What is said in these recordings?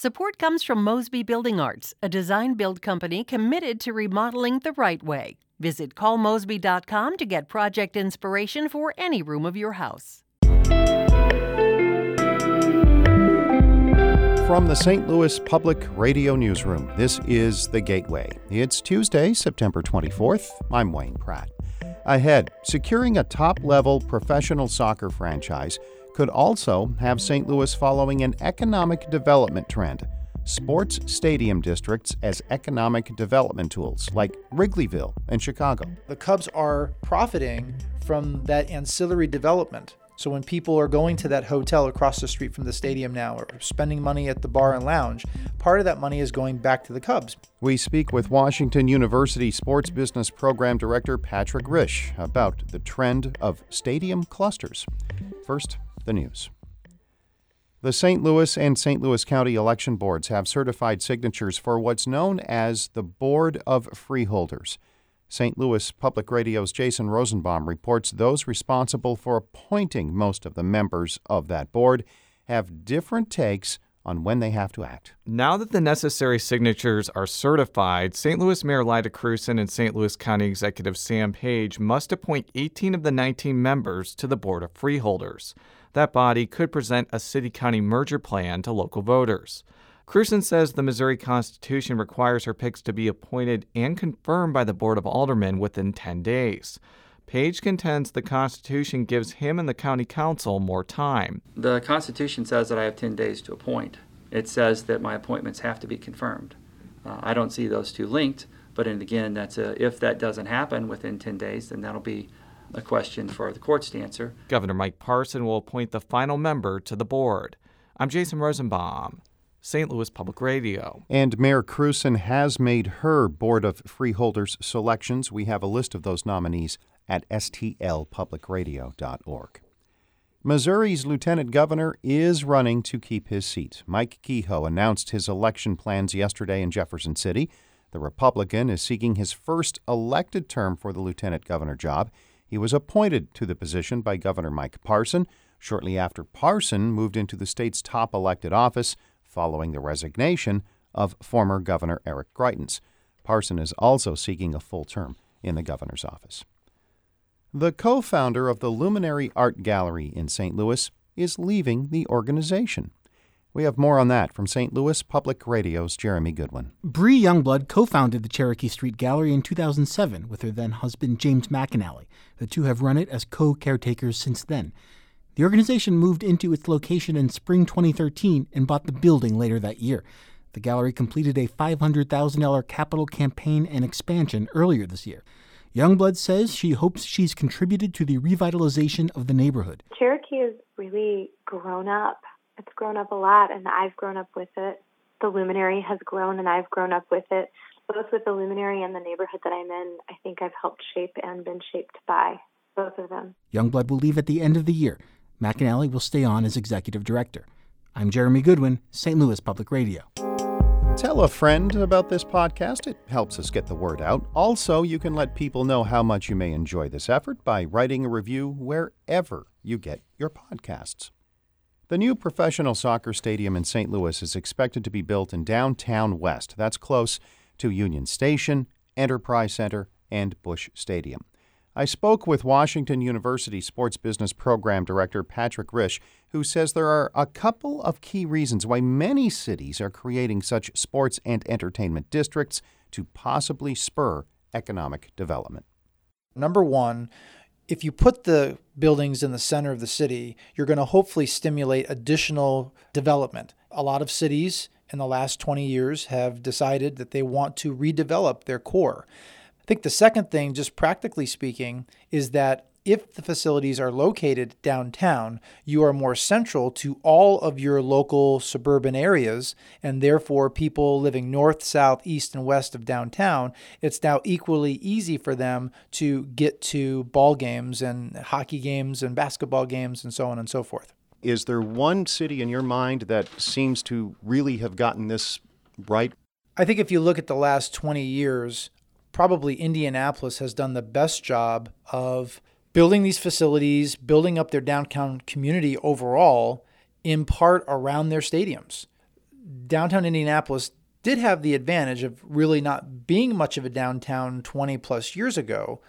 Support comes from Mosby Building Arts, a design build company committed to remodeling the right way. Visit callmosby.com to get project inspiration for any room of your house. From the St. Louis Public Radio Newsroom, this is The Gateway. It's Tuesday, September 24th. I'm Wayne Pratt. Ahead, securing a top level professional soccer franchise could also have St. Louis following an economic development trend sports stadium districts as economic development tools, like Wrigleyville and Chicago. The Cubs are profiting from that ancillary development so when people are going to that hotel across the street from the stadium now or spending money at the bar and lounge, part of that money is going back to the Cubs. We speak with Washington University Sports Business Program Director Patrick Rishe about the trend of stadium clusters. First, the news. The St. Louis and St. Louis County election boards have certified signatures for what's known as the Board of Freeholders. St. Louis Public Radio's Jason Rosenbaum reports those responsible for appointing most of the members of that board have different takes on when they have to act. Now that the necessary signatures are certified, St. Louis Mayor Lyda Krewson and St. Louis County Executive Sam Page must appoint 18 of the 19 members to the Board of Freeholders. That body could present a city county merger plan to local voters. Krewson says the Missouri Constitution requires her picks to be appointed and confirmed by the Board of Aldermen within 10 days. Page contends the Constitution gives him and the County Council more time. The Constitution says that I have 10 days to appoint. It says that my appointments have to be confirmed. Uh, I don't see those two linked, but again, that's a, if that doesn't happen within 10 days, then that'll be a question for the courts to answer. Governor Mike Parson will appoint the final member to the board. I'm Jason Rosenbaum. St. Louis Public Radio. And Mayor Krewson has made her Board of Freeholders selections. We have a list of those nominees at stlpublicradio.org. Missouri's lieutenant governor is running to keep his seat. Mike Kehoe announced his election plans yesterday in Jefferson City. The Republican is seeking his first elected term for the lieutenant governor job. He was appointed to the position by Governor Mike Parson shortly after Parson moved into the state's top elected office following the resignation of former Governor Eric Greitens. Parson is also seeking a full term in the governor's office. The co founder of the Luminary Art Gallery in St. Louis is leaving the organization. We have more on that from St. Louis Public Radio's Jeremy Goodwin. Bree Youngblood co founded the Cherokee Street Gallery in 2007 with her then husband James McAnally. The two have run it as co caretakers since then. The organization moved into its location in spring 2013 and bought the building later that year. The gallery completed a $500,000 capital campaign and expansion earlier this year. Youngblood says she hopes she's contributed to the revitalization of the neighborhood. Cherokee has really grown up. It's grown up a lot, and I've grown up with it. The luminary has grown, and I've grown up with it. Both with the luminary and the neighborhood that I'm in, I think I've helped shape and been shaped by both of them. Youngblood will leave at the end of the year. McAnally will stay on as executive director. I'm Jeremy Goodwin, St. Louis Public Radio. Tell a friend about this podcast. It helps us get the word out. Also, you can let people know how much you may enjoy this effort by writing a review wherever you get your podcasts. The new professional soccer stadium in St. Louis is expected to be built in downtown West. That's close to Union Station, Enterprise Center, and Busch Stadium. I spoke with Washington University Sports Business Program Director Patrick Rishe, who says there are a couple of key reasons why many cities are creating such sports and entertainment districts to possibly spur economic development. Number one, if you put the buildings in the center of the city, you're going to hopefully stimulate additional development. A lot of cities in the last 20 years have decided that they want to redevelop their core I think the second thing, just practically speaking, is that if the facilities are located downtown, you are more central to all of your local suburban areas, and therefore people living north, south, east, and west of downtown, it's now equally easy for them to get to ball games and hockey games and basketball games and so on and so forth. Is there one city in your mind that seems to really have gotten this right? I think if you look at the last 20 years, probably Indianapolis has done the best job of building these facilities, building up their downtown community overall, in part around their stadiums. downtown Indianapolis did have the advantage of really not being much of a downtown 20 plus years ago.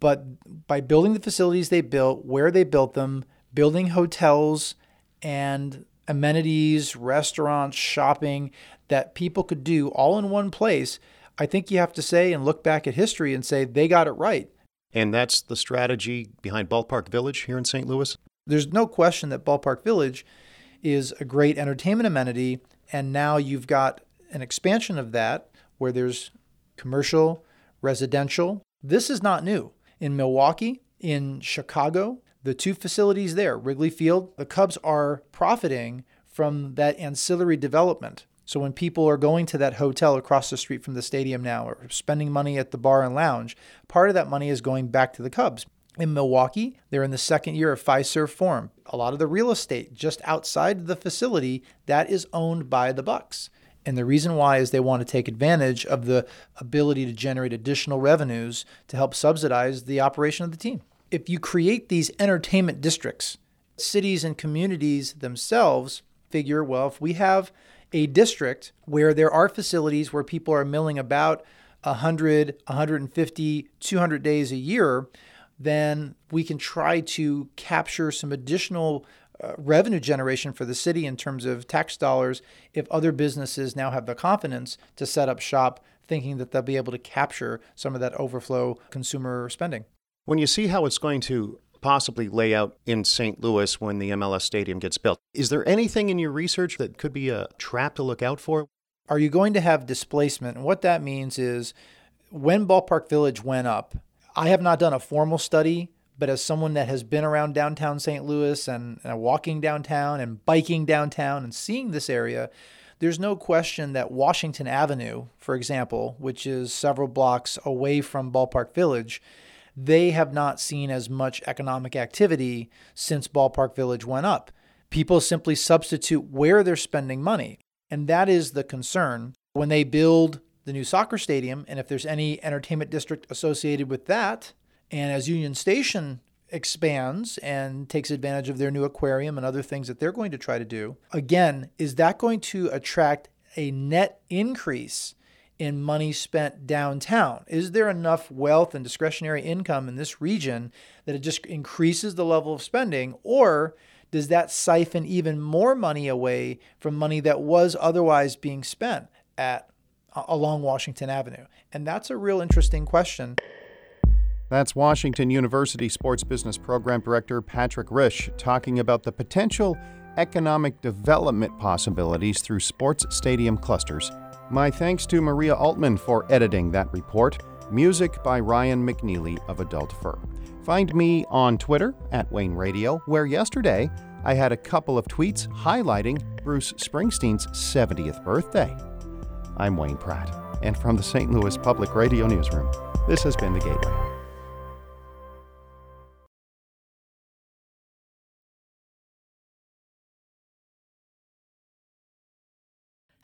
But by building the facilities they built, where they built them, building hotels and amenities, restaurants, shopping that people could do all in one place, I think you have to say and look back at history and say they got it right. And that's the strategy behind Ballpark Village here in St. Louis? There's no question that Ballpark Village is a great entertainment amenity. And now you've got an expansion of that where there's commercial, residential. This is not new. In Milwaukee, in Chicago, the two facilities there, Wrigley Field, the Cubs are profiting from that ancillary development. So when people are going to that hotel across the street from the stadium now or spending money at the bar and lounge, part of that money is going back to the Cubs. In Milwaukee, they're in the second year of Fiserv Forum. A lot of the real estate just outside the facility that is owned by the Bucks. And the reason why is they want to take advantage of the ability to generate additional revenues to help subsidize the operation of the team. If you create these entertainment districts, cities and communities themselves figure, well, if we have a district where there are facilities where people are milling about 100, 150, 200 days a year, then we can try to capture some additional uh, revenue generation for the city in terms of tax dollars if other businesses now have the confidence to set up shop thinking that they'll be able to capture some of that overflow consumer spending. When you see how it's going to possibly lay out in St. Louis when the MLS stadium gets built, is there anything in your research that could be a trap to look out for? Are you going to have displacement? And what that means is when Ballpark Village went up, I have not done a formal study, but as someone that has been around downtown St. Louis and, and walking downtown and biking downtown and seeing this area, there's no question that Washington Avenue, for example, which is several blocks away from Ballpark Village, they have not seen as much economic activity since Ballpark Village went up. People simply substitute where they're spending money. And that is the concern. When they build the new soccer stadium, and if there's any entertainment district associated with that, and as Union Station expands and takes advantage of their new aquarium and other things that they're going to try to do, again, is that going to attract a net increase in money spent downtown? Is there enough wealth and discretionary income in this region that it just increases the level of spending? Or does that siphon even more money away from money that was otherwise being spent at along Washington Avenue? And that's a real interesting question. That's Washington University Sports Business Program Director Patrick Rishe talking about the potential economic development possibilities through sports stadium clusters. My thanks to Maria Altman for editing that report. Music by Ryan McNeely of Adult Fur. Find me on Twitter at Wayne Radio, where yesterday I had a couple of tweets highlighting Bruce Springsteen's 70th birthday. I'm Wayne Pratt, and from the St. Louis Public Radio Newsroom, this has been The Gateway.